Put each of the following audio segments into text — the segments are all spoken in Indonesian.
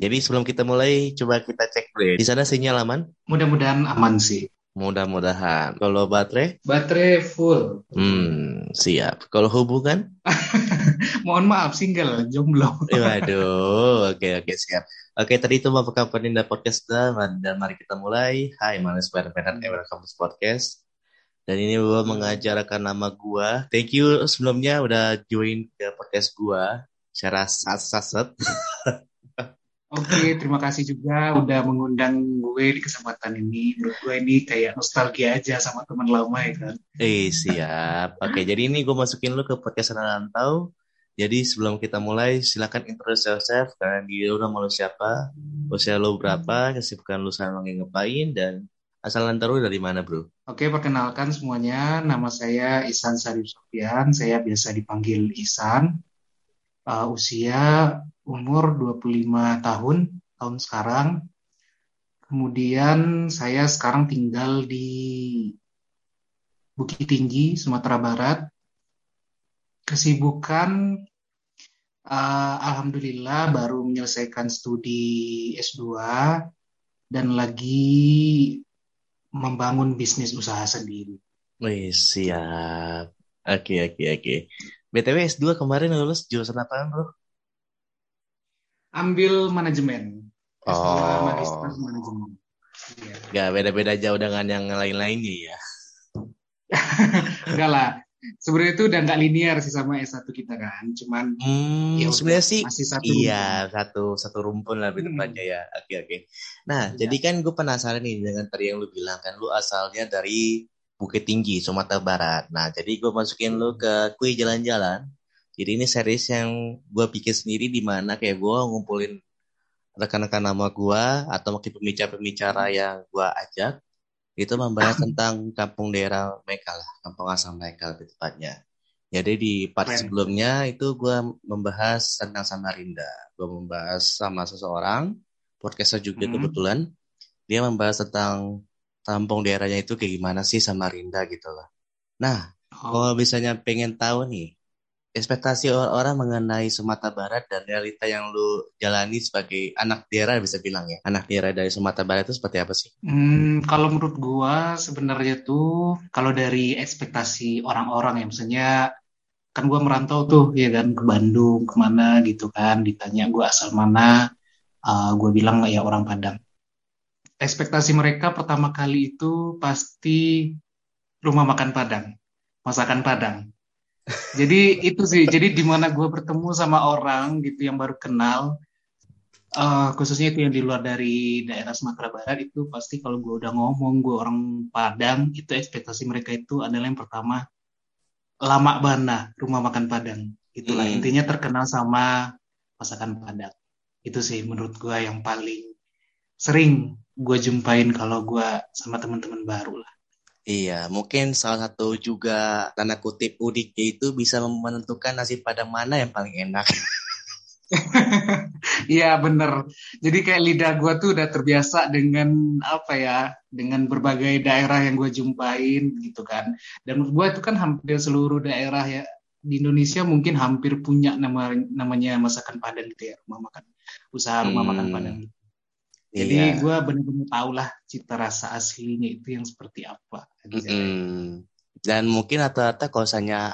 Jadi sebelum kita mulai, coba kita cek dulu. Di sana sinyal aman? Mudah-mudahan aman sih. Mudah-mudahan. Kalau baterai? Baterai full. Hmm, siap. Kalau hubungan? Mohon maaf, single, jomblo. Waduh, oke oke siap. Oke, tadi itu Bapak Kampaninda Podcast dan mari kita mulai. Hai, mana Spider Man Ever Campus Podcast. Dan ini gue mengajarkan nama gue. Thank you sebelumnya udah join ke podcast gue secara saset. Oke, terima kasih juga udah mengundang gue di kesempatan ini. Menurut gue ini kayak nostalgia aja sama teman lama ya kan. Eh, siap. Oke, jadi ini gue masukin lu ke podcast Rantau. Jadi sebelum kita mulai, silakan introduce yourself. Kalian dia udah mau lu siapa, usia lu berapa, kesibukan lu sekarang lagi ngapain, dan asal Rantau dari mana bro? Oke, perkenalkan semuanya. Nama saya Isan Sarif Sofian. Saya biasa dipanggil Isan. Uh, usia umur 25 tahun, tahun sekarang. Kemudian saya sekarang tinggal di Bukit Tinggi, Sumatera Barat. Kesibukan, uh, Alhamdulillah baru menyelesaikan studi S2 dan lagi membangun bisnis usaha sendiri. Wih, siap. Oke, oke, oke. BTW S2 kemarin lulus jurusan apa, bro? Ambil manajemen. S2 Oh. magister manajemen. Iya. Gak beda-beda jauh dengan yang lain-lainnya ya. Enggak lah. Sebenarnya itu udah nggak linear sih sama S1 kita kan. Cuman Hmm, Ya sebenarnya sih masih satu iya satu satu rumpun lah lebih Hmm. tepatnya ya. Oke oke. Nah, Iya. jadi kan gue penasaran nih dengan tadi yang lu bilang kan lu asalnya dari Bukit Tinggi, Sumatera Barat. Nah, jadi gue masukin lu ke kue jalan-jalan. Jadi ini series yang gue bikin sendiri di mana kayak gue ngumpulin rekan-rekan nama gue atau mungkin pembicara-pembicara yang gue ajak itu membahas tentang kampung daerah mereka lah, kampung asal mereka lebih tepatnya. Jadi di part sebelumnya itu gue membahas tentang Samarinda. Gue membahas sama seseorang, podcaster juga Hmm. kebetulan. Dia membahas tentang kampung daerahnya itu kayak gimana sih Samarinda gitu loh. Nah, oh, kalau misalnya pengen tahu nih, ekspektasi orang-orang mengenai Sumatera Barat dan realita yang lu jalani sebagai anak daerah bisa bilang ya. Anak daerah dari Sumatera Barat itu seperti apa sih? hmm, kalau menurut gua sebenarnya tuh kalau dari ekspektasi orang-orang ya misalnya kan gua merantau tuh ya kan ke Bandung ke mana gitu kan ditanya gua asal mana uh, gua bilang ya orang Padang ekspektasi mereka pertama kali itu pasti rumah makan Padang masakan Padang Jadi itu sih, jadi di mana gue bertemu sama orang gitu yang baru kenal, eh, khususnya itu yang di luar dari daerah Sumatera Barat itu pasti kalau gue udah ngomong gue orang Padang, itu ekspektasi mereka itu adalah yang pertama lama bana rumah makan Padang. Itulah Hmm. intinya terkenal sama masakan Padang. Itu sih menurut gue yang paling sering gue jumpain kalau gue sama teman-teman baru lah. Iya, mungkin salah satu juga tanda kutip udiknya itu bisa menentukan nasi padang mana yang paling enak. Iya bener. Jadi kayak lidah gue tuh udah terbiasa dengan apa ya, dengan berbagai daerah yang gue jumpain gitu kan. Dan gue itu kan hampir seluruh daerah ya di Indonesia mungkin hampir punya nama namanya masakan Padang gitu ya, rumah makan usaha rumah makan Hmm, Padang. Jadi iya. gue bener-bener tau lah cita rasa aslinya itu yang seperti apa. Anjay. Mm-mm. Dan mungkin rata-rata kalau misalnya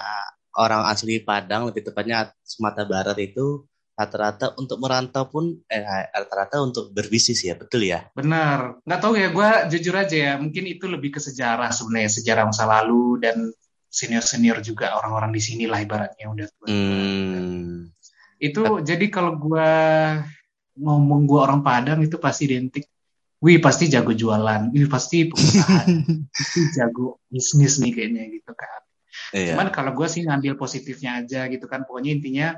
orang asli Padang, lebih tepatnya Sumatera Barat itu rata-rata untuk merantau pun eh, rata-rata untuk berbisnis ya, betul ya? Benar, nggak tahu ya, gue jujur aja ya, mungkin itu lebih ke sejarah sebenarnya, sejarah masa lalu dan senior-senior juga orang-orang di sini lah ibaratnya udah tua. Hmm. Itu jadi kalau gue ngomong gue orang Padang itu pasti identik, wih pasti jago jualan, wih pasti pengusaha, pasti jago bisnis nih kayaknya gitu kan. Iya. Cuman kalau gue sih ngambil positifnya aja gitu kan, pokoknya intinya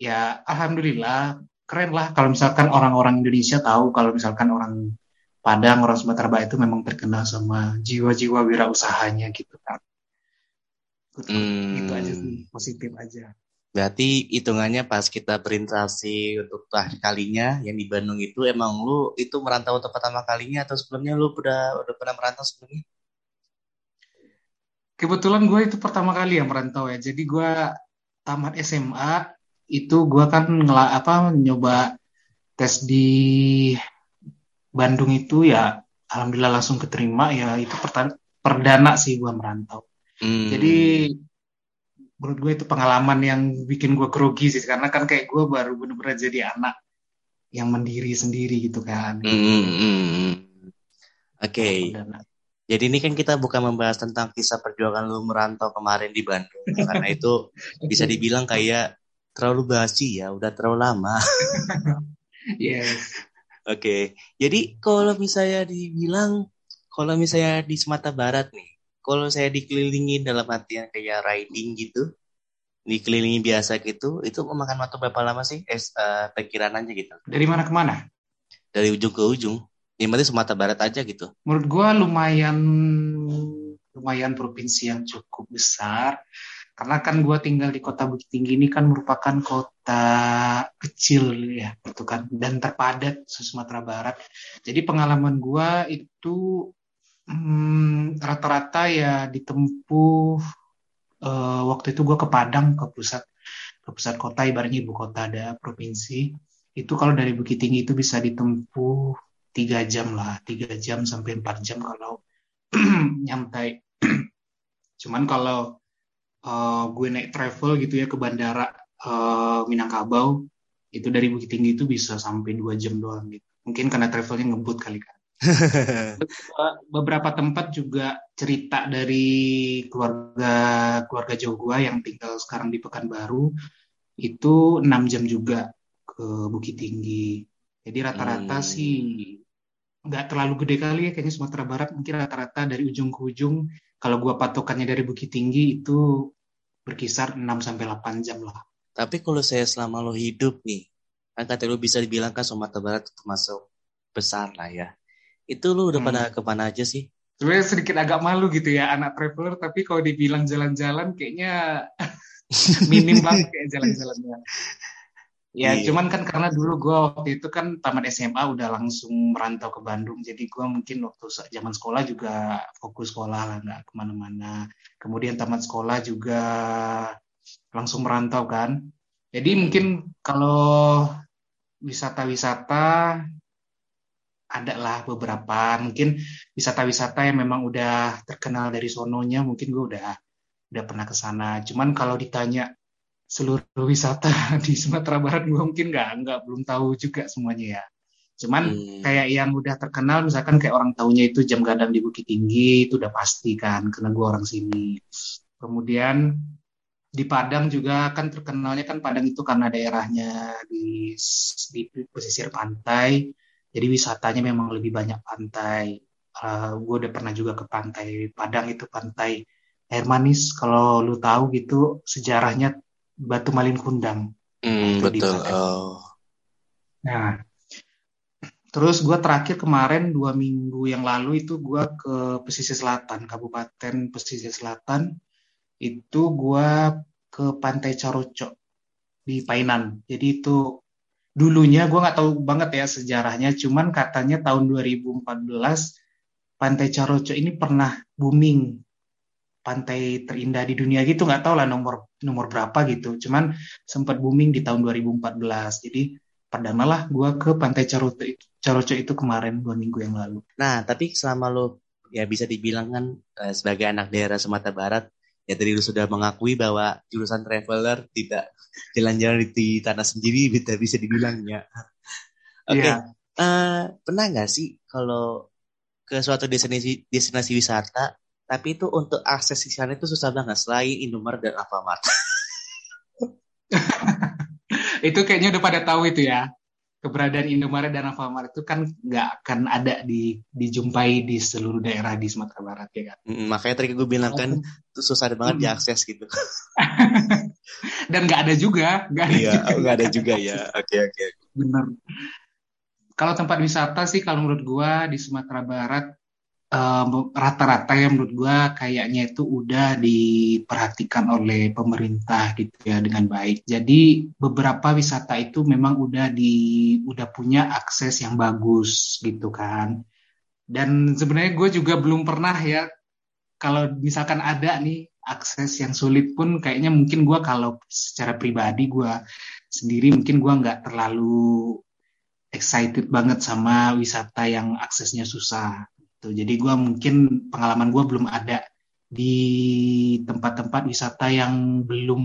ya alhamdulillah keren lah kalau misalkan orang-orang Indonesia tahu kalau misalkan orang Padang, orang Sumatera Barat itu memang terkenal sama jiwa-jiwa wirausahanya gitu kan. Gitu, gitu aja sih, Hmm. positif aja. Berarti hitungannya pas kita berinteraksi untuk terakhir kalinya yang di Bandung itu emang lu itu merantau untuk pertama kalinya atau sebelumnya lu udah udah pernah merantau sebelumnya? Kebetulan gue itu pertama kali yang merantau ya. Jadi gue tamat SMA itu gue kan ngela apa nyoba tes di Bandung itu ya alhamdulillah langsung keterima ya itu perdana sih gue merantau. Hmm. Jadi menurut gue itu pengalaman yang bikin gue grogi sih karena kan kayak gue baru bener-bener jadi anak yang mandiri sendiri gitu kan. Hmm, hmm, hmm. Oke. Okay. Jadi ini kan kita bukan membahas tentang kisah perjuangan lu merantau kemarin di Bandung karena itu bisa dibilang kayak terlalu basi ya, udah terlalu lama. yes. Oke. Okay. Jadi kalau misalnya dibilang kalau misalnya di Sumatera Barat nih, kalau saya dikelilingi dalam artian kayak riding gitu, dikelilingi biasa gitu, itu memakan waktu berapa lama sih? Eh, uh, pikiran aja gitu. Dari mana ke mana? Dari ujung ke ujung. Yang penting Sumatera Barat aja gitu. Menurut gua lumayan lumayan provinsi yang cukup besar. Karena kan gua tinggal di kota Bukit Tinggi ini kan merupakan kota kecil ya, gitu kan, dan terpadat Sumatera Barat. Jadi pengalaman gua itu Hmm, rata-rata ya ditempuh uh, waktu itu gue ke Padang ke pusat ke pusat kota ibaratnya ibu kota ada provinsi. Itu kalau dari Bukit Tinggi itu bisa ditempuh tiga jam lah tiga jam sampai empat jam kalau nyantai. Cuman kalau uh, gue naik travel gitu ya ke bandara uh, Minangkabau itu dari Bukit Tinggi itu bisa sampai dua jam doang gitu. Mungkin karena travelnya ngebut kali kan beberapa tempat juga cerita dari keluarga keluarga jauh gua yang tinggal sekarang di Pekanbaru itu enam jam juga ke Bukit Tinggi. Jadi rata-rata hmm. sih nggak terlalu gede kali ya kayaknya Sumatera Barat mungkin rata-rata dari ujung ke ujung kalau gua patokannya dari Bukit Tinggi itu berkisar 6 sampai 8 jam lah. Tapi kalau saya selama lo hidup nih, kan kata lo bisa dibilang kan Sumatera Barat termasuk besar lah ya itu lu udah hmm. pada ke mana aja sih? Sebenarnya sedikit agak malu gitu ya anak traveler, tapi kalau dibilang jalan-jalan kayaknya minim banget kayak jalan-jalannya. Ya, iya. cuman kan karena dulu gue waktu itu kan tamat SMA udah langsung merantau ke Bandung, jadi gue mungkin waktu zaman sekolah juga fokus sekolah lah, nggak ke mana-mana. Kemudian tamat sekolah juga langsung merantau kan. Jadi mungkin kalau wisata-wisata ada lah beberapa. Mungkin wisata-wisata yang memang udah terkenal dari sononya mungkin gue udah udah pernah ke sana. Cuman kalau ditanya seluruh wisata di Sumatera Barat gue mungkin nggak nggak belum tahu juga semuanya ya. Cuman hmm. kayak yang udah terkenal misalkan kayak orang tahunya itu jam gadang di Bukit Tinggi itu udah pasti kan karena gue orang sini. Kemudian di Padang juga kan terkenalnya kan Padang itu karena daerahnya di di pesisir pantai jadi wisatanya memang lebih banyak pantai. Uh, eh, gue udah pernah juga ke pantai Padang itu pantai air manis. Kalau lu tahu gitu sejarahnya Batu Malin Kundang. Hmm, betul. Oh. Nah, terus gue terakhir kemarin dua minggu yang lalu itu gue ke pesisir selatan, Kabupaten Pesisir Selatan. Itu gue ke Pantai Carocok di Painan. Jadi itu dulunya gue nggak tahu banget ya sejarahnya, cuman katanya tahun 2014 Pantai Caroco ini pernah booming. Pantai terindah di dunia gitu nggak tahu lah nomor nomor berapa gitu. Cuman sempat booming di tahun 2014 jadi perdanalah gue ke pantai Caroco itu, Caroco itu kemarin dua minggu yang lalu. Nah tapi selama lo ya bisa dibilang kan eh, sebagai anak daerah Sumatera Barat ya tadi lu sudah mengakui bahwa jurusan traveler tidak jalan-jalan di tanah sendiri bisa bisa dibilangnya. Oke, okay. Iya. yeah. uh, pernah nggak sih kalau ke suatu destinasi destinasi wisata, tapi itu untuk akses di sana itu susah banget selain Indomaret dan Alfamart. itu kayaknya udah pada tahu itu ya keberadaan Indomaret dan Alfamart itu kan nggak akan ada di dijumpai di seluruh daerah di Sumatera Barat ya kan. Mm, makanya tadi gue bilang kan itu susah banget mm. diakses gitu. dan nggak ada juga, nggak ada. Iya, nggak ada juga ya. Oke okay, oke. Okay. Benar. Kalau tempat wisata sih kalau menurut gue di Sumatera Barat rata-rata uh, yang menurut gue kayaknya itu udah diperhatikan oleh pemerintah gitu ya dengan baik. Jadi beberapa wisata itu memang udah di udah punya akses yang bagus gitu kan. Dan sebenarnya gue juga belum pernah ya kalau misalkan ada nih akses yang sulit pun kayaknya mungkin gue kalau secara pribadi gue sendiri mungkin gue nggak terlalu excited banget sama wisata yang aksesnya susah. Gitu. Jadi gue mungkin pengalaman gue belum ada di tempat-tempat wisata yang belum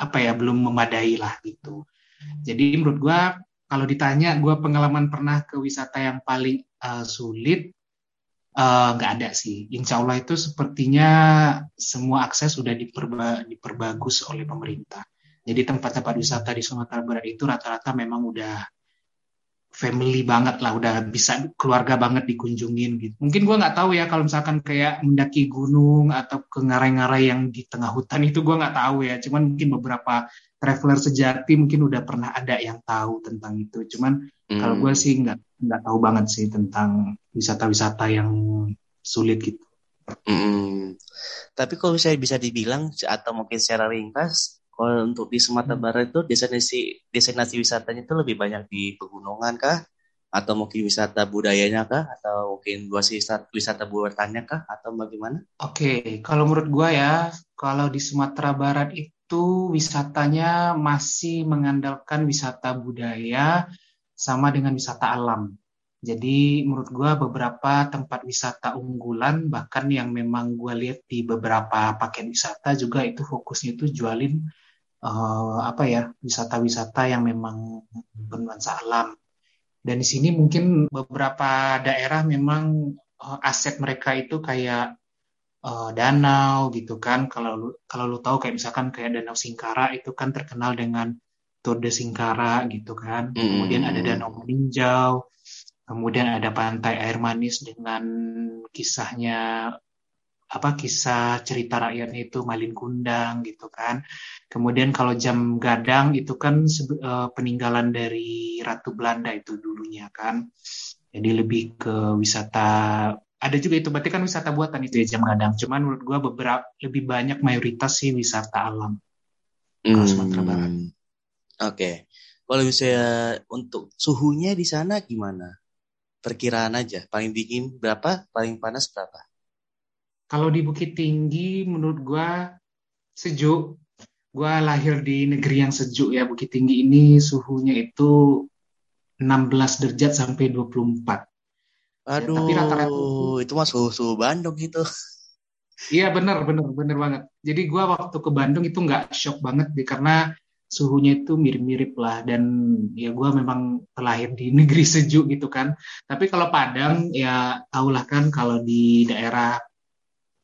apa ya belum memadai lah gitu. Jadi menurut gue kalau ditanya gue pengalaman pernah ke wisata yang paling uh, sulit eh, nggak uh, ada sih. Insya Allah itu sepertinya semua akses sudah diperba diperbagus oleh pemerintah. Jadi tempat-tempat wisata di Sumatera Barat itu rata-rata memang udah family banget lah, udah bisa keluarga banget dikunjungin gitu. Mungkin gue nggak tahu ya kalau misalkan kayak mendaki gunung atau ke ngarai-ngarai yang di tengah hutan itu gue nggak tahu ya. Cuman mungkin beberapa traveler sejati mungkin udah pernah ada yang tahu tentang itu. Cuman hmm. kalau gue sih nggak nggak tahu banget sih tentang wisata-wisata yang sulit gitu. Hmm. Tapi kalau saya bisa dibilang atau mungkin secara ringkas kalau untuk di Sumatera hmm. Barat itu destinasi destinasi wisatanya itu lebih banyak di pegunungan kah? Atau mungkin wisata budayanya kah? Atau mungkin wisata wisata buatannya kah? Atau bagaimana? Oke, okay. kalau menurut gua ya, kalau di Sumatera Barat itu wisatanya masih mengandalkan wisata budaya sama dengan wisata alam. Jadi menurut gua beberapa tempat wisata unggulan bahkan yang memang gua lihat di beberapa paket wisata juga itu fokusnya itu jualin uh, apa ya wisata-wisata yang memang bernuansa alam. Dan di sini mungkin beberapa daerah memang uh, aset mereka itu kayak uh, danau gitu kan. Kalau lu, kalau lu tahu kayak misalkan kayak Danau Singkara itu kan terkenal dengan Tour de Singkara gitu kan. Mm. Kemudian ada Danau Meninjau. Kemudian ada pantai air manis dengan kisahnya apa kisah cerita rakyatnya itu Malin Kundang gitu kan. Kemudian kalau jam gadang itu kan uh, peninggalan dari Ratu Belanda itu dulunya kan. Jadi lebih ke wisata ada juga itu berarti kan wisata buatan itu ya jam gadang. Cuman menurut gua beberapa lebih banyak mayoritas sih wisata alam. Kalau hmm. Sumatera Barat. Oke. Okay. Kalau misalnya untuk suhunya di sana gimana? Perkiraan aja. Paling dingin berapa? Paling panas berapa? Kalau di Bukit Tinggi menurut gue sejuk. Gue lahir di negeri yang sejuk ya. Bukit Tinggi ini suhunya itu 16 derajat sampai 24. Aduh, ya, tapi rata-rata itu mah suhu, suhu Bandung gitu. Iya bener, bener, bener banget. Jadi gue waktu ke Bandung itu nggak shock banget deh karena suhunya itu mirip-mirip lah dan ya gue memang terlahir di negeri sejuk gitu kan. Tapi kalau Padang ya tahulah kan kalau di daerah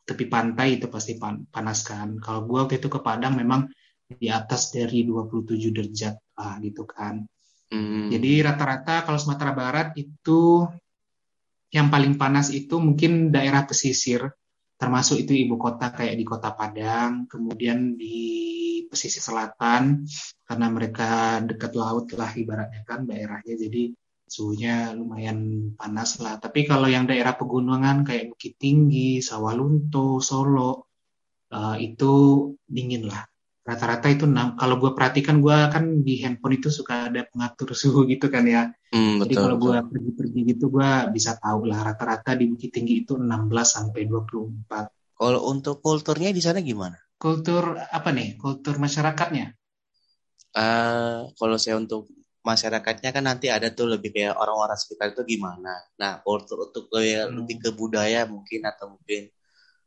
tepi pantai itu pasti pan panas kan. Kalau gue waktu itu ke Padang memang di atas dari 27 derajat lah gitu kan. Hmm. Jadi rata-rata kalau Sumatera Barat itu yang paling panas itu mungkin daerah pesisir, termasuk itu ibu kota kayak di kota Padang, kemudian di pesisir selatan karena mereka dekat laut lah ibaratnya kan daerahnya. Jadi suhunya lumayan panas lah. Tapi kalau yang daerah pegunungan kayak Bukit Tinggi, Sawalunto, Solo, uh, itu dingin lah. Rata-rata itu kalau gue perhatikan gue kan di handphone itu suka ada pengatur suhu gitu kan ya. Hmm, Jadi kalau gue pergi-pergi gitu gue bisa tahu lah rata-rata di Bukit Tinggi itu 16 sampai 24. Kalau untuk kulturnya di sana gimana? Kultur apa nih? Kultur masyarakatnya? Uh, kalau saya untuk masyarakatnya kan nanti ada tuh lebih kayak orang-orang sekitar itu gimana. Nah, kultur untuk kayak hmm. lebih ke budaya mungkin atau mungkin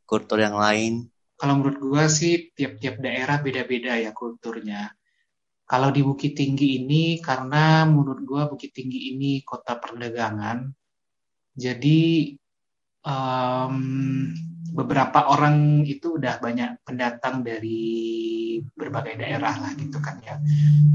kultur yang lain. Kalau menurut gua sih tiap-tiap daerah beda-beda ya kulturnya. Kalau di Bukit Tinggi ini karena menurut gua Bukit Tinggi ini kota perdagangan. Jadi um, beberapa orang itu udah banyak pendatang dari berbagai daerah lah gitu kan ya.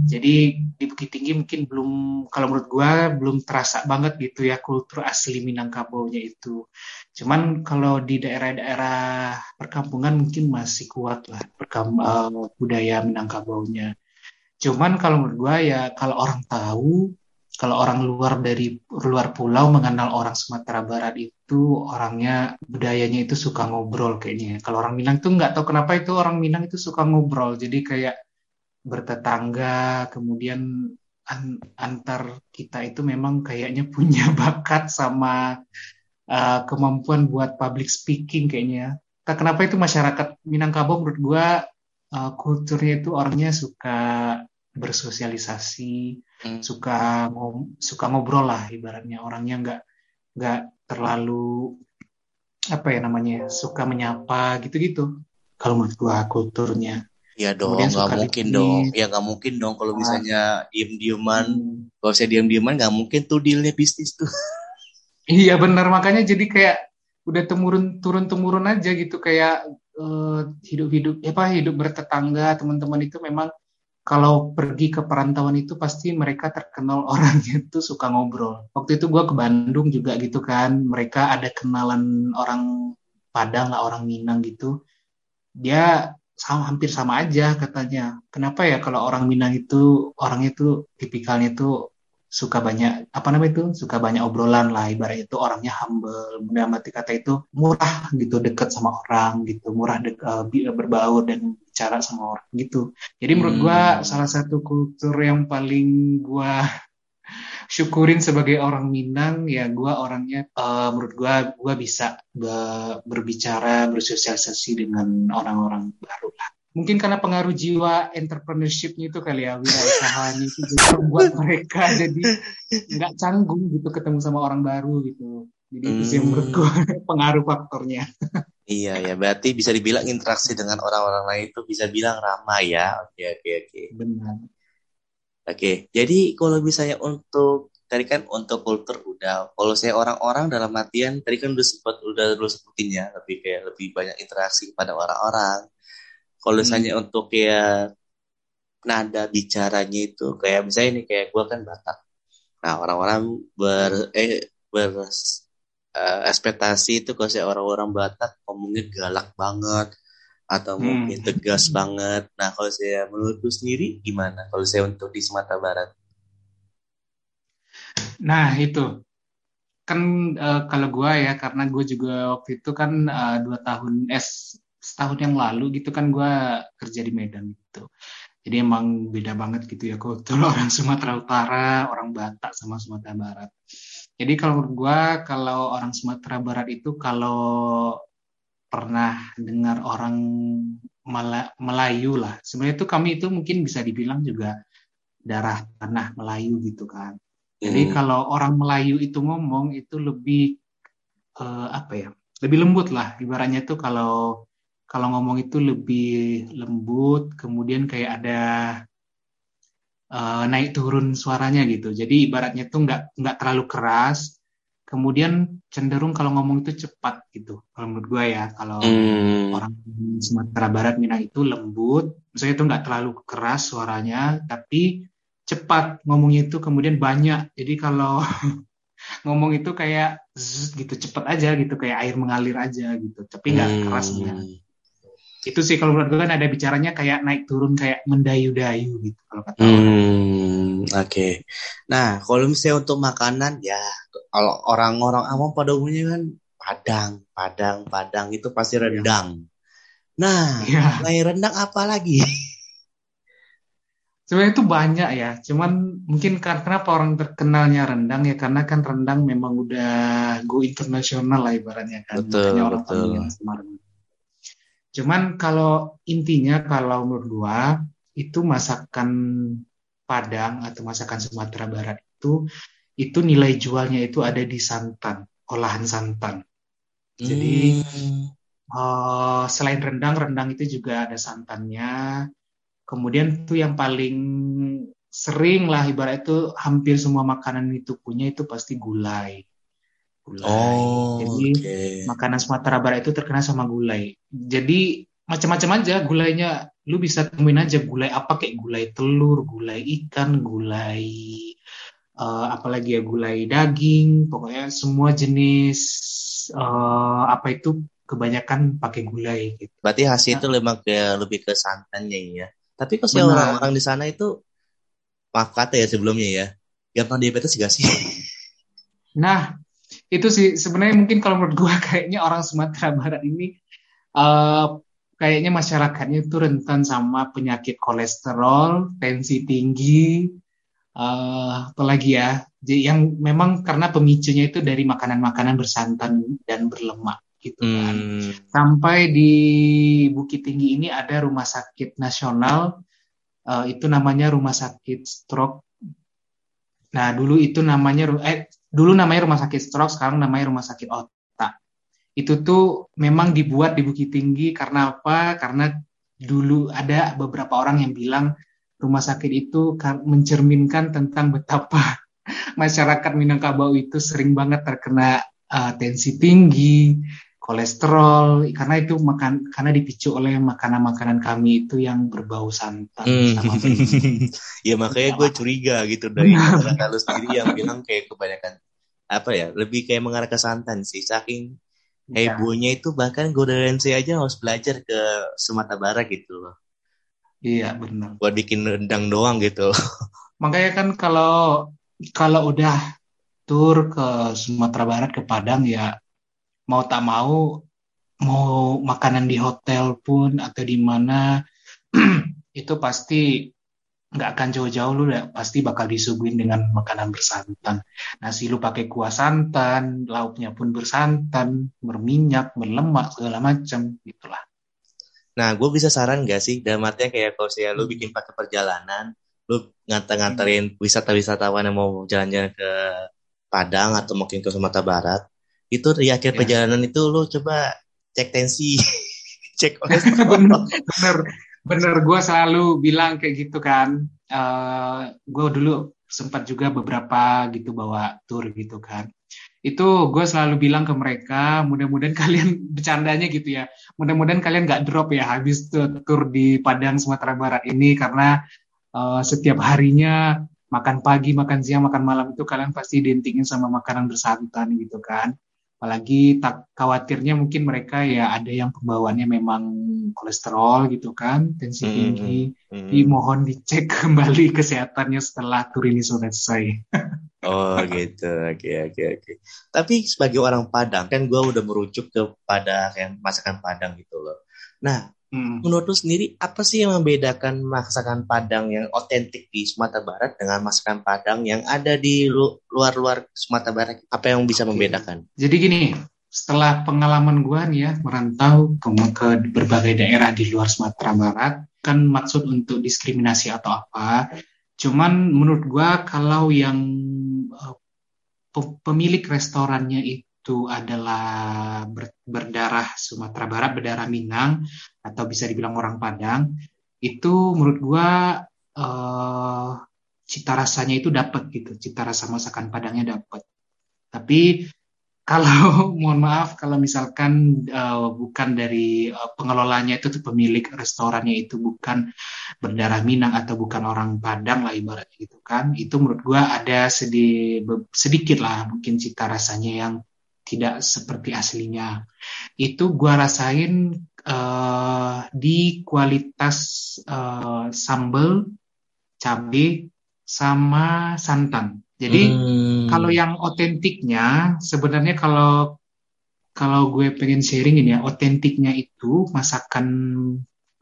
Jadi di Bukit Tinggi mungkin belum kalau menurut gua belum terasa banget gitu ya kultur asli Minangkabau-nya itu. Cuman kalau di daerah-daerah perkampungan mungkin masih kuat lah perkam uh, budaya Minangkabau-nya. Cuman kalau menurut gua ya kalau orang tahu kalau orang luar dari luar pulau mengenal orang Sumatera Barat itu orangnya budayanya itu suka ngobrol kayaknya. Kalau orang Minang tuh nggak tahu kenapa itu orang Minang itu suka ngobrol. Jadi kayak bertetangga, kemudian an antar kita itu memang kayaknya punya bakat sama uh, kemampuan buat public speaking kayaknya. Kenapa itu masyarakat Minangkabau menurut gua uh, kulturnya itu orangnya suka bersosialisasi, hmm. suka ngom suka ngobrol lah ibaratnya orangnya nggak nggak terlalu apa ya namanya suka menyapa gitu-gitu. Kalau menurut gua kulturnya. Iya dong, nggak mungkin dong. Ya nggak mungkin dong kalau misalnya diem-dieman. Hmm. Kalau saya diem-dieman nggak mungkin tuh dealnya bisnis tuh. Iya benar makanya jadi kayak udah temurun turun temurun aja gitu kayak uh, hidup-hidup apa hidup bertetangga teman-teman itu memang kalau pergi ke perantauan itu pasti mereka terkenal orangnya itu suka ngobrol. Waktu itu gue ke Bandung juga gitu kan, mereka ada kenalan orang Padang lah, orang Minang gitu. Dia sama hampir sama aja katanya. Kenapa ya kalau orang Minang itu orangnya itu tipikalnya itu suka banyak apa namanya itu? Suka banyak obrolan lah ibarat itu orangnya humble dalam arti kata itu murah gitu dekat sama orang gitu murah de uh, berbaur dan bicara sama orang gitu. Jadi menurut hmm. gua salah satu kultur yang paling gua syukurin sebagai orang Minang ya gua orangnya uh, menurut gua gua bisa berbicara bersosialisasi dengan orang-orang baru lah mungkin karena pengaruh jiwa entrepreneurship-nya itu kali ya wirausahaanya itu juga membuat mereka jadi nggak canggung gitu ketemu sama orang baru gitu. Jadi hmm. itu sih menurut gue pengaruh faktornya. Iya ya berarti bisa dibilang interaksi dengan orang-orang lain itu bisa bilang ramah ya. Oke oke oke. Benar. Oke jadi kalau misalnya untuk tadi kan untuk kultur udah kalau saya orang-orang dalam artian tadi kan udah sempat udah dulu sepertinya lebih kayak lebih banyak interaksi kepada orang-orang kalau hmm. misalnya hmm. untuk ya nada bicaranya itu kayak misalnya ini kayak gue kan Batak. Nah orang-orang ber eh ber uh, ekspektasi itu kalau saya orang-orang Batak ngomongnya galak banget atau hmm. mungkin tegas banget. Nah kalau saya menurutku sendiri gimana? Kalau saya untuk di Sumatera Barat? Nah itu kan uh, kalau gue ya karena gue juga waktu itu kan uh, dua tahun S setahun yang lalu gitu kan gue kerja di Medan gitu. Jadi emang beda banget gitu ya kultur orang Sumatera Utara, orang Batak sama Sumatera Barat. Jadi kalau gue kalau orang Sumatera Barat itu kalau pernah dengar orang Melayu lah. Sebenarnya itu kami itu mungkin bisa dibilang juga darah tanah Melayu gitu kan. Jadi hmm. kalau orang Melayu itu ngomong itu lebih uh, apa ya? Lebih lembut lah. Ibaratnya itu kalau kalau ngomong itu lebih lembut, kemudian kayak ada uh, naik turun suaranya gitu. Jadi ibaratnya itu nggak nggak terlalu keras, kemudian cenderung kalau ngomong itu cepat gitu. Kalau menurut gue ya, kalau hmm. orang Sumatera Barat Minang itu lembut, misalnya itu nggak terlalu keras suaranya, tapi cepat ngomongnya itu kemudian banyak. Jadi kalau ngomong itu kayak zzz, gitu cepet aja gitu kayak air mengalir aja gitu tapi nggak hmm. keras ya itu sih kalau menurut gue kan ada bicaranya kayak naik turun kayak mendayu-dayu gitu kalau kata hmm, oke okay. nah kalau misalnya untuk makanan ya kalau orang-orang awam pada umumnya kan padang padang padang itu pasti iya. rendang ya. nah ya. selain rendang apa lagi sebenarnya itu banyak ya cuman mungkin karena kenapa orang terkenalnya rendang ya karena kan rendang memang udah go internasional lah ibaratnya kan betul, Makanya orang betul. sama rendang Cuman kalau intinya kalau menurut gua itu masakan Padang atau masakan Sumatera Barat itu itu nilai jualnya itu ada di santan, olahan santan. Jadi hmm. uh, selain rendang, rendang itu juga ada santannya. Kemudian itu yang paling sering lah ibarat itu hampir semua makanan itu punya itu pasti gulai gulai. Oh, Jadi okay. makanan Sumatera Barat itu terkenal sama gulai. Jadi macam-macam aja gulainya. Lu bisa temuin aja gulai apa kayak gulai telur, gulai ikan, gulai uh, apalagi ya gulai daging. Pokoknya semua jenis uh, apa itu kebanyakan pakai gulai. Gitu. Berarti hasil nah. itu lebih ke lebih ke santannya ya. Tapi kok sih orang-orang di sana itu maaf kata ya sebelumnya ya, gampang diabetes gak sih? Nah, itu sih sebenarnya mungkin kalau menurut gue kayaknya orang Sumatera Barat ini uh, kayaknya masyarakatnya itu rentan sama penyakit kolesterol, tensi tinggi, uh, apalagi ya, yang memang karena pemicunya itu dari makanan-makanan bersantan dan berlemak gitu kan. Hmm. Sampai di Bukit Tinggi ini ada rumah sakit nasional uh, itu namanya rumah sakit stroke. Nah, dulu itu namanya eh dulu namanya rumah sakit stroke, sekarang namanya rumah sakit otak. Itu tuh memang dibuat di Bukit Tinggi karena apa? Karena dulu ada beberapa orang yang bilang rumah sakit itu mencerminkan tentang betapa masyarakat Minangkabau itu sering banget terkena uh, tensi tinggi, kolesterol karena itu makan karena dipicu oleh makanan-makanan kami itu yang berbau santan hmm. sama ya makanya gue curiga gitu dari kata lu sendiri yang bilang kayak kebanyakan apa ya lebih kayak mengarah ke santan sih. Saking ya. hebohnya itu bahkan gue dari aja harus belajar ke Sumatera Barat gitu loh. Iya benar. Buat bikin rendang doang gitu. Makanya kan kalau kalau udah tur ke Sumatera Barat ke Padang ya mau tak mau mau makanan di hotel pun atau di mana itu pasti nggak akan jauh-jauh lu ya pasti bakal disuguhin dengan makanan bersantan. Nasi lu pakai kuah santan, lauknya pun bersantan, berminyak, berlemak segala macam gitulah. Nah, gue bisa saran gak sih dalam artinya kayak kalau saya lu bikin pakai perjalanan, lu ngantar-nganterin wisata-wisatawan yang mau jalan-jalan ke Padang atau mungkin ke Sumatera Barat, itu di akhir ya. perjalanan itu lo coba cek tensi cek bener bener bener. Gue selalu bilang kayak gitu kan. Uh, eh, gue dulu sempat juga beberapa gitu bawa tour gitu kan. Itu gue selalu bilang ke mereka mudah-mudahan kalian bercandanya gitu ya. Mudah-mudahan kalian gak drop ya habis tour di Padang Sumatera Barat ini karena uh, setiap harinya makan pagi makan siang makan malam itu kalian pasti identikin sama makanan bersantan gitu kan apalagi tak khawatirnya mungkin mereka ya ada yang pembawaannya memang kolesterol gitu kan tensi hmm, tinggi. mm, mm. dimohon dicek kembali kesehatannya setelah tur ini selesai oh gitu. Oke okay, oke okay, oke. Okay. tapi sebagai orang Padang kan gue udah merujuk ke pada yang masakan Padang gitu loh. Nah Hmm. Menurut lu sendiri apa sih yang membedakan masakan Padang yang otentik di Sumatera Barat dengan masakan Padang yang ada di luar-luar Sumatera Barat? Apa yang bisa membedakan? Jadi gini, setelah pengalaman gua nih ya merantau ke, ke berbagai daerah di luar Sumatera Barat, kan maksud untuk diskriminasi atau apa? Cuman menurut gua kalau yang uh, pemilik restorannya itu itu adalah ber, berdarah Sumatera Barat, berdarah Minang, atau bisa dibilang orang Padang, itu menurut gua uh, cita rasanya itu dapat gitu, cita rasa masakan Padangnya dapat. Tapi kalau mohon maaf kalau misalkan uh, bukan dari uh, pengelolanya itu pemilik restorannya itu bukan berdarah Minang atau bukan orang Padang lah ibaratnya gitu kan itu menurut gua ada sedih sedikit lah mungkin cita rasanya yang tidak seperti aslinya. Itu gua rasain uh, di kualitas uh, sambal, cabai, sama santan. Jadi hmm. kalau yang otentiknya sebenarnya kalau kalau gue pengen sharing ini ya, otentiknya itu masakan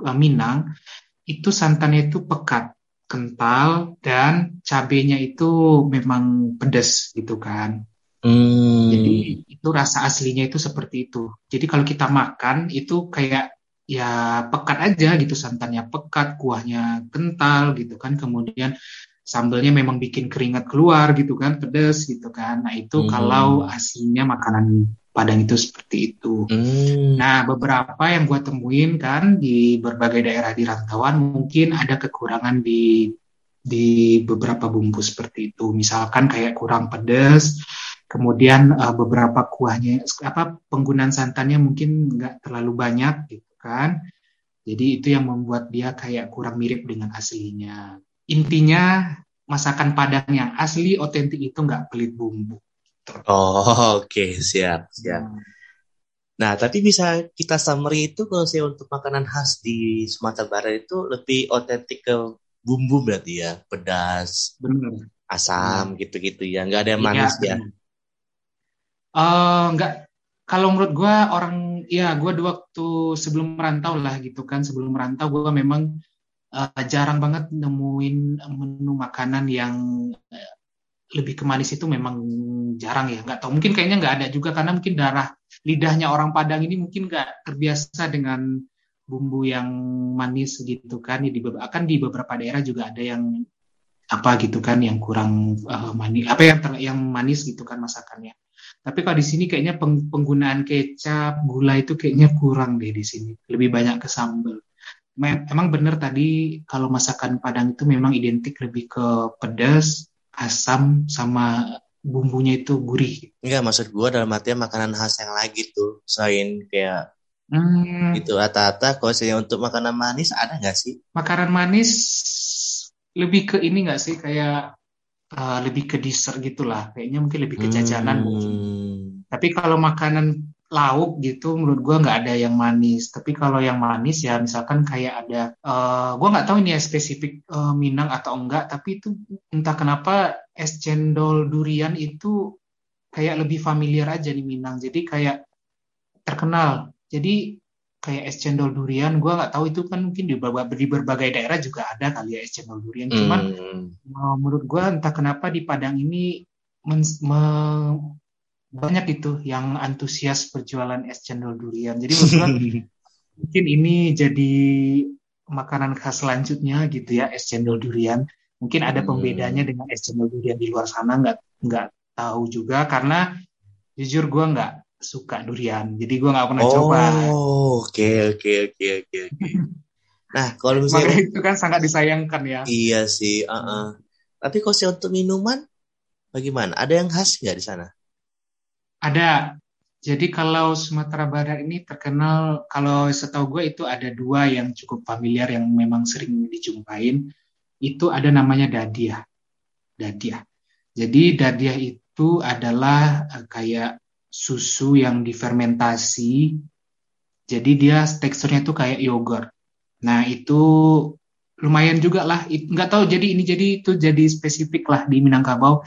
uh, Minang itu santannya itu pekat, kental dan cabenya itu memang pedas gitu kan. Hmm. Itu rasa aslinya itu seperti itu. Jadi kalau kita makan itu kayak ya pekat aja gitu santannya pekat, kuahnya kental gitu kan. Kemudian sambelnya memang bikin keringat keluar gitu kan, pedas gitu kan. Nah itu hmm. kalau aslinya makanan Padang itu seperti itu. Hmm. Nah beberapa yang gue temuin kan di berbagai daerah di rantauan mungkin ada kekurangan di di beberapa bumbu seperti itu. Misalkan kayak kurang pedas kemudian uh, beberapa kuahnya apa penggunaan santannya mungkin nggak terlalu banyak gitu kan jadi itu yang membuat dia kayak kurang mirip dengan aslinya intinya masakan Padang yang asli otentik itu nggak pelit bumbu oh oke okay. siap siap hmm. Nah, tapi bisa kita summary itu kalau saya untuk makanan khas di Sumatera Barat itu lebih otentik ke bumbu berarti ya, pedas, benar, asam gitu-gitu ya, nggak ada yang iya, manis ya. ya. Uh, enggak, kalau menurut gue orang, ya gue waktu sebelum merantau lah gitu kan, sebelum merantau gue memang uh, jarang banget nemuin menu makanan yang uh, lebih ke manis itu memang jarang ya, nggak tahu. Mungkin kayaknya nggak ada juga karena mungkin darah lidahnya orang Padang ini mungkin nggak terbiasa dengan bumbu yang manis gitu kan di beberapa kan di beberapa daerah juga ada yang apa gitu kan yang kurang uh, manis apa yang yang manis gitu kan masakannya tapi kalau di sini kayaknya peng, penggunaan kecap gula itu kayaknya kurang deh di sini lebih banyak ke sambal emang benar tadi kalau masakan Padang itu memang identik lebih ke pedas asam sama bumbunya itu gurih enggak maksud gue dalam artian makanan khas yang lagi tuh selain kayak Hmm. Itu rata-rata kalau saya untuk makanan manis ada nggak sih? Makanan manis lebih ke ini nggak sih kayak uh, lebih ke dessert gitulah. Kayaknya mungkin lebih ke jajanan. Hmm. Tapi kalau makanan lauk gitu menurut gue nggak ada yang manis. Tapi kalau yang manis ya misalkan kayak ada, uh, eh, gue nggak tahu ini ya spesifik uh, Minang atau enggak. Tapi itu entah kenapa es cendol durian itu kayak lebih familiar aja di Minang. Jadi kayak terkenal jadi kayak es cendol durian, gue nggak tahu itu kan mungkin di berbagai, di berbagai daerah juga ada kali ya es cendol durian. Cuman hmm. menurut gue entah kenapa di Padang ini men, me, banyak itu yang antusias berjualan es cendol durian. Jadi gue mungkin ini jadi makanan khas selanjutnya gitu ya es cendol durian. Mungkin ada pembedanya hmm. dengan es cendol durian di luar sana nggak nggak tahu juga karena jujur gue nggak suka durian. Jadi gue nggak pernah oh, coba. Oh, oke oke oke oke Nah, kalau misalnya Makanya itu kan sangat disayangkan ya. Iya sih, uh -uh. Tapi kalau untuk minuman bagaimana? Ada yang khas nggak di sana? Ada. Jadi kalau Sumatera Barat ini terkenal, kalau setahu gue itu ada dua yang cukup familiar yang memang sering dijumpain. Itu ada namanya dadiah. Dadiah. Jadi dadiah itu adalah eh, kayak susu yang difermentasi. Jadi dia teksturnya tuh kayak yogurt. Nah itu lumayan juga lah. Nggak tahu jadi ini jadi itu jadi spesifik lah di Minangkabau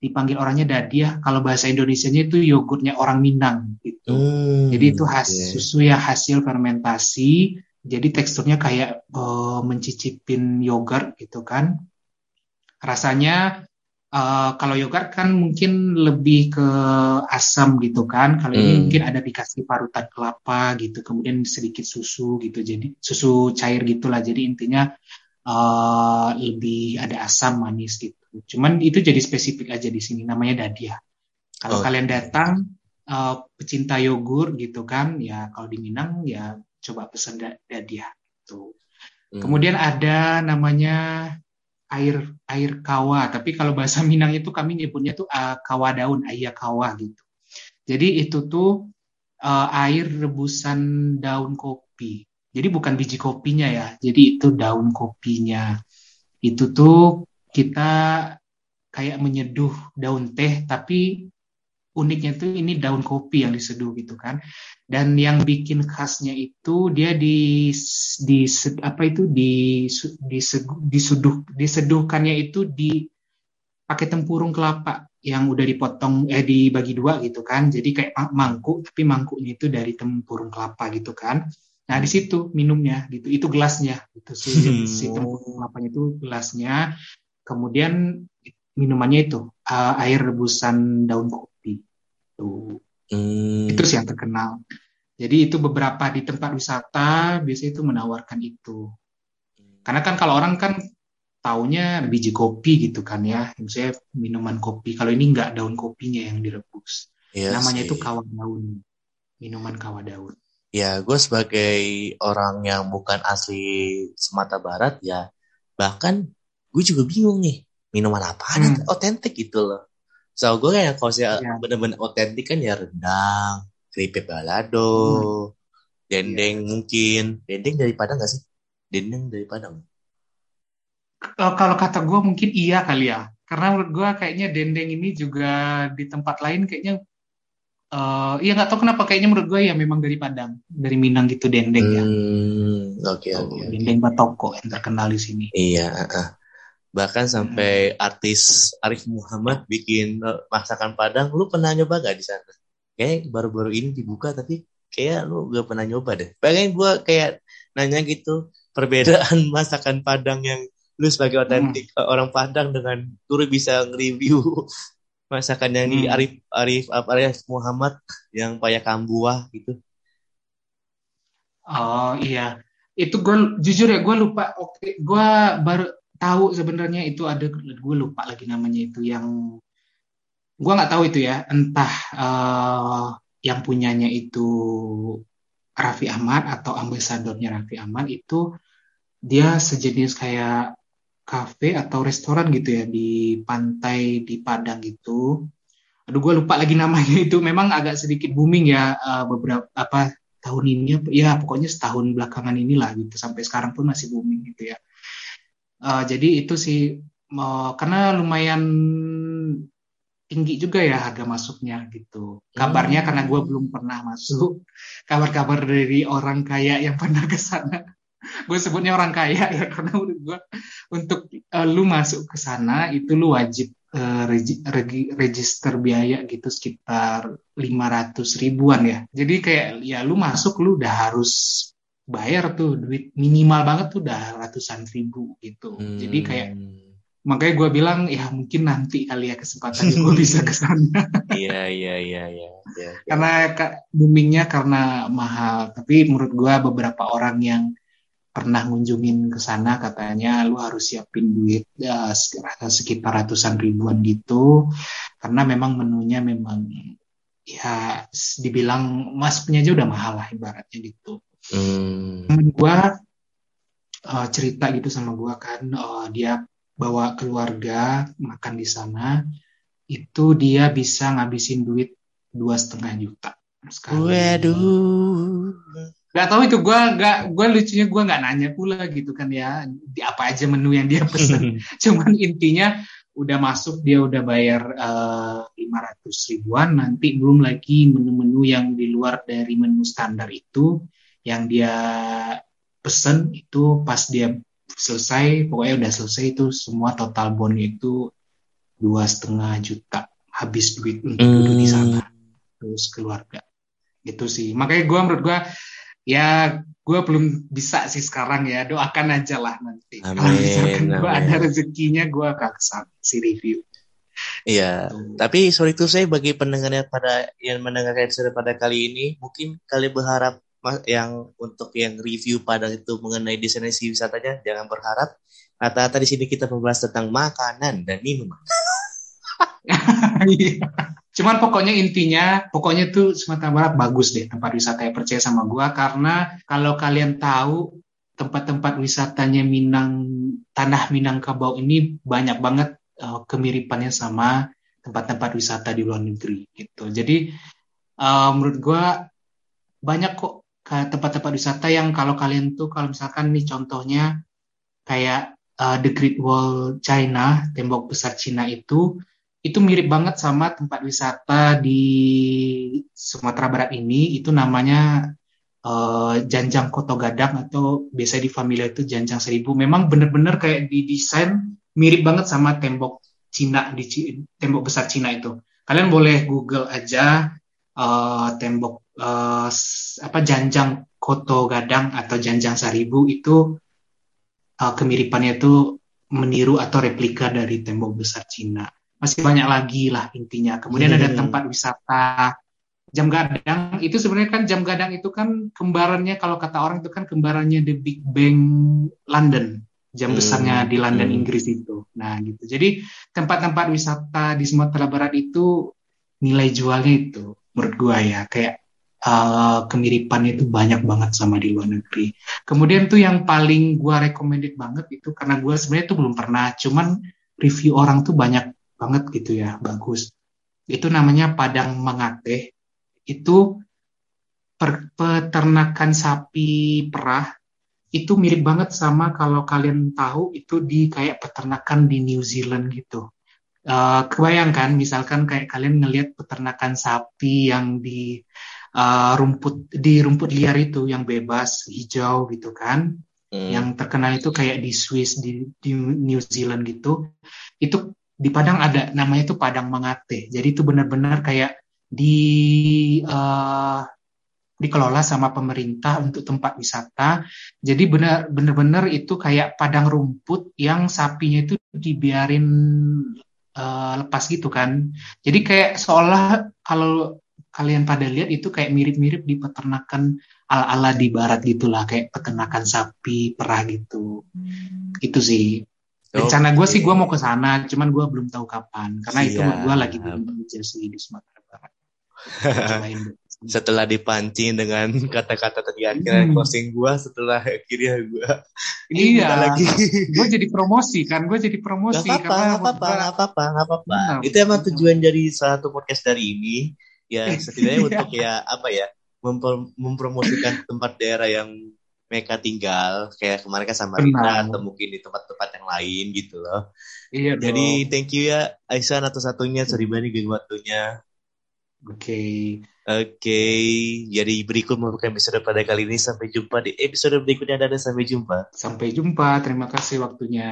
dipanggil orangnya dadiah. Kalau bahasa Indonesia-nya itu yogurtnya orang Minang gitu. Hmm, jadi itu khas okay. susu ya hasil fermentasi. Jadi teksturnya kayak uh, mencicipin yogurt gitu kan. Rasanya Uh, kalau yogurt kan mungkin lebih ke asam gitu kan. Kalau hmm. ini mungkin ada dikasih parutan kelapa gitu, kemudian sedikit susu gitu. Jadi susu cair gitulah. Jadi intinya uh, lebih ada asam manis gitu. Cuman itu jadi spesifik aja di sini namanya dadia. Kalau oh. kalian datang uh, pecinta yogurt gitu kan, ya kalau di Minang ya coba pesan dadia tuh. Hmm. Kemudian ada namanya air air kawa, tapi kalau bahasa Minang itu kami nyebutnya tuh uh, kawa daun, ayah kawa gitu. Jadi itu tuh uh, air rebusan daun kopi. Jadi bukan biji kopinya ya, jadi itu daun kopinya. Itu tuh kita kayak menyeduh daun teh, tapi uniknya tuh ini daun kopi yang diseduh gitu kan. Dan yang bikin khasnya itu dia di di apa itu di di diseduh diseduhkannya itu di pakai tempurung kelapa yang udah dipotong eh dibagi dua gitu kan. Jadi kayak mangkuk tapi mangkuknya itu dari tempurung kelapa gitu kan. Nah di situ minumnya gitu. Itu gelasnya itu si, hmm. si tempurung kelapanya itu gelasnya. Kemudian minumannya itu uh, air rebusan daun kopi gitu. Hmm. Itu sih yang terkenal. Jadi itu beberapa di tempat wisata biasanya itu menawarkan itu. Karena kan kalau orang kan taunya biji kopi gitu kan ya, misalnya minuman kopi. Kalau ini nggak daun kopinya yang direbus. Iya Namanya sih. itu kawah daun, minuman kawah daun. Ya, gue sebagai orang yang bukan asli Sumatera Barat ya, bahkan gue juga bingung nih minuman apa hmm. otentik gitu loh. So gue kayak kalau sih ya. bener-bener otentik kan ya rendang, keripik balado, hmm. dendeng ya. mungkin. Dendeng dari Padang gak sih? Dendeng dari Padang. Kalau kata gue mungkin iya kali ya. Karena menurut gue kayaknya dendeng ini juga di tempat lain kayaknya uh, ya nggak tahu kenapa kayaknya menurut gue ya memang dari Padang, dari Minang gitu dendeng ya. hmm, ya. Oke okay, oke. Okay, dendeng okay. batoko yang terkenal di sini. Iya. Uh bahkan sampai hmm. artis Arif Muhammad bikin eh, masakan Padang lu pernah nyoba gak di sana kayak baru-baru ini dibuka tapi kayak lu gak pernah nyoba deh pengen gue kayak nanya gitu perbedaan masakan Padang yang lu sebagai otentik hmm. orang Padang dengan turu bisa nge-review masakan yang hmm. di Arif Arif Arif Muhammad yang payah kambuah gitu Oh iya, itu gue jujur ya gue lupa. Oke, gue baru tahu sebenarnya itu ada gue lupa lagi namanya itu yang gue nggak tahu itu ya. Entah uh, yang punyanya itu Raffi Ahmad atau ambasadornya Raffi Ahmad itu dia sejenis kayak kafe atau restoran gitu ya di pantai di Padang gitu. Aduh gue lupa lagi namanya itu. Memang agak sedikit booming ya uh, beberapa apa tahun ini ya pokoknya setahun belakangan inilah gitu sampai sekarang pun masih booming gitu ya. Uh, jadi itu sih uh, karena lumayan tinggi juga ya harga masuknya gitu. Kabarnya hmm. karena gue belum pernah masuk, kabar-kabar dari orang kaya yang pernah ke sana gue sebutnya orang kaya ya karena menurut gue untuk uh, lu masuk ke sana itu lu wajib uh, regi, regi, register biaya gitu sekitar 500 ribuan ya jadi kayak ya lu masuk lu udah harus bayar tuh duit minimal banget tuh udah ratusan ribu gitu hmm. jadi kayak makanya gue bilang ya mungkin nanti kali ya kesempatan gue bisa ke sana. Iya iya iya iya. Karena boomingnya karena mahal. Tapi menurut gue beberapa orang yang pernah ngunjungin ke sana katanya lu harus siapin duit ya, sekitar ratusan ribuan gitu karena memang menunya memang ya dibilang mas punya aja udah mahal lah ibaratnya gitu. Hmm. Temen gua uh, cerita gitu sama gua kan uh, dia bawa keluarga makan di sana itu dia bisa ngabisin duit dua setengah juta sekali. Waduh Gak tahu itu gue gak gue lucunya gue nggak nanya pula gitu kan ya di apa aja menu yang dia pesan cuman intinya udah masuk dia udah bayar uh, ratus ribuan nanti belum lagi menu-menu yang di luar dari menu standar itu yang dia pesen itu pas dia selesai pokoknya udah selesai itu semua total bonnya itu dua setengah juta habis duit untuk duduk di sana hmm. terus keluarga. Gitu sih. Makanya gue menurut gue ya gue belum bisa sih sekarang ya. Doakan aja lah nanti. Amin, kalau misalkan gue ada rezekinya gue akan si review. Iya, gitu. tapi sorry tuh saya bagi pendengarnya pada yang mendengarkan episode pada kali ini, mungkin kalian berharap yang untuk yang review pada itu mengenai destinasi wisatanya, jangan berharap. Kata-kata di sini kita membahas tentang makanan dan minuman. Iya. Cuman pokoknya intinya, pokoknya tuh Sumatera Barat bagus deh tempat wisata yang percaya sama gua karena kalau kalian tahu tempat-tempat wisatanya Minang, tanah Minangkabau ini banyak banget uh, kemiripannya sama tempat-tempat wisata di luar negeri gitu. Jadi uh, menurut gua banyak kok tempat-tempat wisata yang kalau kalian tuh kalau misalkan nih contohnya kayak uh, The Great Wall China, tembok besar Cina itu itu mirip banget sama tempat wisata di Sumatera Barat ini. Itu namanya uh, Janjang Koto Gadang atau biasa di familia itu Janjang Seribu. Memang benar-benar kayak didesain mirip banget sama tembok Cina di tembok besar Cina itu. Kalian boleh Google aja uh, tembok uh, apa Janjang Koto Gadang atau Janjang Seribu itu uh, kemiripannya itu meniru atau replika dari tembok besar Cina masih banyak lagi lah intinya. Kemudian hmm. ada tempat wisata jam gadang itu sebenarnya kan jam gadang itu kan kembarannya kalau kata orang itu kan kembarannya The Big Bang London jam besarnya di London hmm. Inggris itu. Nah gitu. Jadi tempat-tempat wisata di Sumatera Barat itu nilai jualnya itu menurut gua ya kayak uh, kemiripannya itu banyak banget sama di luar negeri. Kemudian tuh yang paling gua recommended banget itu karena gua sebenarnya tuh belum pernah, cuman review orang tuh banyak banget gitu ya, bagus. Itu namanya Padang Mengate. Itu per, peternakan sapi perah itu mirip banget sama kalau kalian tahu itu di kayak peternakan di New Zealand gitu. Uh, kebayangkan misalkan kayak kalian ngelihat peternakan sapi yang di uh, rumput di rumput liar itu yang bebas hijau gitu kan hmm. yang terkenal itu kayak di Swiss di, di New Zealand gitu itu di Padang ada namanya itu Padang Mangate. Jadi itu benar-benar kayak di uh, dikelola sama pemerintah untuk tempat wisata. Jadi benar-benar itu kayak padang rumput yang sapinya itu dibiarin uh, lepas gitu kan. Jadi kayak seolah kalau kalian pada lihat itu kayak mirip-mirip di peternakan ala-ala di barat gitulah kayak peternakan sapi perah gitu. Itu sih. Rencana gue sih gue mau ke sana cuman gue belum tahu kapan. Karena itu gue lagi di sih di Sumatera Barat. Setelah dipancing dengan kata-kata tadi akhirnya hmm. closing gue setelah akhirnya gue ini iya. lagi. Gue jadi promosi kan gue jadi promosi gak apa-apa gak apa-apa gak apa-apa gak apa-apa. Itu emang tujuan dari satu podcast dari ini ya setidaknya untuk ya apa ya mempromosikan tempat daerah yang mereka tinggal kayak kemarin kan sama Rina atau mungkin di tempat-tempat yang lain gitu loh. Iya. Jadi thank you ya Aisyah atau satunya sorry banget geng waktunya. Oke. Okay. Oke, okay. jadi berikut merupakan episode pada kali ini. Sampai jumpa di episode berikutnya. dan sampai jumpa. Sampai jumpa. Terima kasih waktunya.